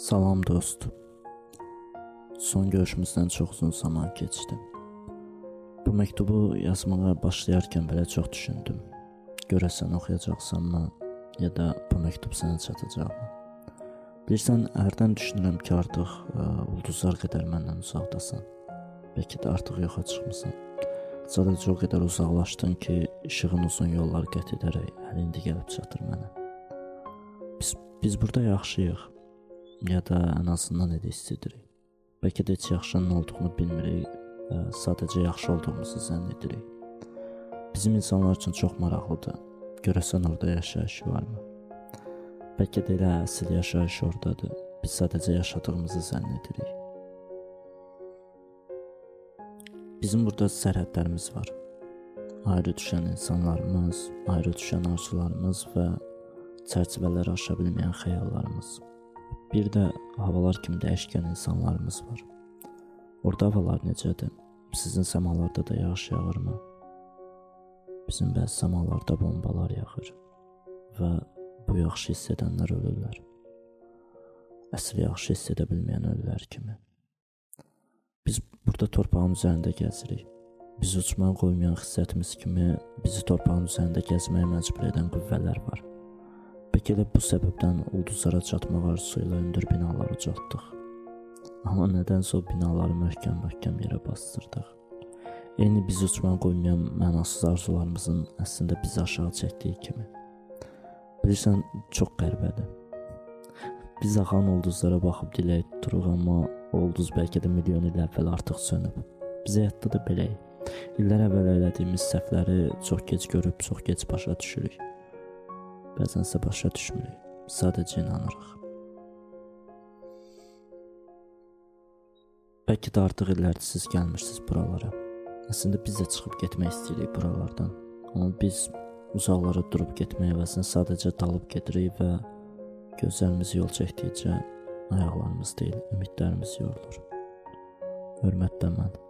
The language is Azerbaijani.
Salam dost. Son görüşümüzdən çox uzun zaman keçdi. Bu məktubu yazmağa başlayarkən belə çox düşündüm. Görəsən oxuyacaqsanmı, ya da bu məktub sənə çatacaqmı? Bilirsən, hərdən düşünürəm ki, artıq ə, ulduzlar qədər məndən uzaqdasan. Bəlkə də artıq yoxa çıxmısan. Sadəcə o qədər uzaqlaşdın ki, işığın uzun yollar qət edərək hələ indi gəlib çatır mənə. Biz biz burada yaxşıyıq ya da ən azından elə hiss edirik. Bəlkə də heç yaxşının olduğunu bilmirik sadəcə yaxşı olduğumuzu zənn edirik. Bizim insanlar üçün çox maraqlıdır. Görəsən orada yaşayış varmı? Bəlkə də elə əsl yaşayış ordadır. Biz sadəcə yaşadığımızı zənn edirik. Bizim burada sərhədlərimiz var. Ayrı düşən insanlarımız, ayrı düşən arzularımız və çərçivələri aşa bilməyən xəyallarımız. Bir də havalar kimi dəyişkən insanlarımız var. Orda havalar necədir? Sizin səmalarda da yağış yağırmı? Bizim bəzi səmalarda bombalar yağır və bu yaxşı hiss edənlər ölürlər. Əsl yaxşı hiss edə bilməyən ölürlər kimi. Biz burada torpağın üzərində gəzirik. Bizi uçmağa qoymayan xissiyyətimiz kimi bizi torpağın üzərində gəzməyə məcbur edən qüvvələr var. Bəlkə də bu səbəbdən ulduzlara çatmaq arzusu ilə hündür binalar ucaltdıq. Amma nədənsə o binaları möhkəm-möhkəm yerə basdırdıq. Eyni bizi uçmağa qoymayan mənasız arzularımızın əslində bizi aşağı çəkdiyi kimi. Bilirsən, çox qəribədir. Biz axan ulduzlara baxıb dilək tuturuq, amma ulduz bəlkə də milyon il əvvəl artıq sönüb. Biz həyatda da beləyik. İllər əvvəl elədiyimiz səhvləri çox gec görüb, çox gec başa düşürük. Bəzənsə başa düşmürük. Sadəcə inanırıq. Bəlkə də artıq illərdir siz gəlmirsiniz buralara. Əslində biz də çıxıb getmək istəyirik buralardan. Amma biz uzaqlara durub getməyə əvəzinə sadəcə dalıb gedirik və gözlərimiz yol çəkdikcə ayaqlarımız deyil, ümidlərimiz yorulur. Hörmətlə mən.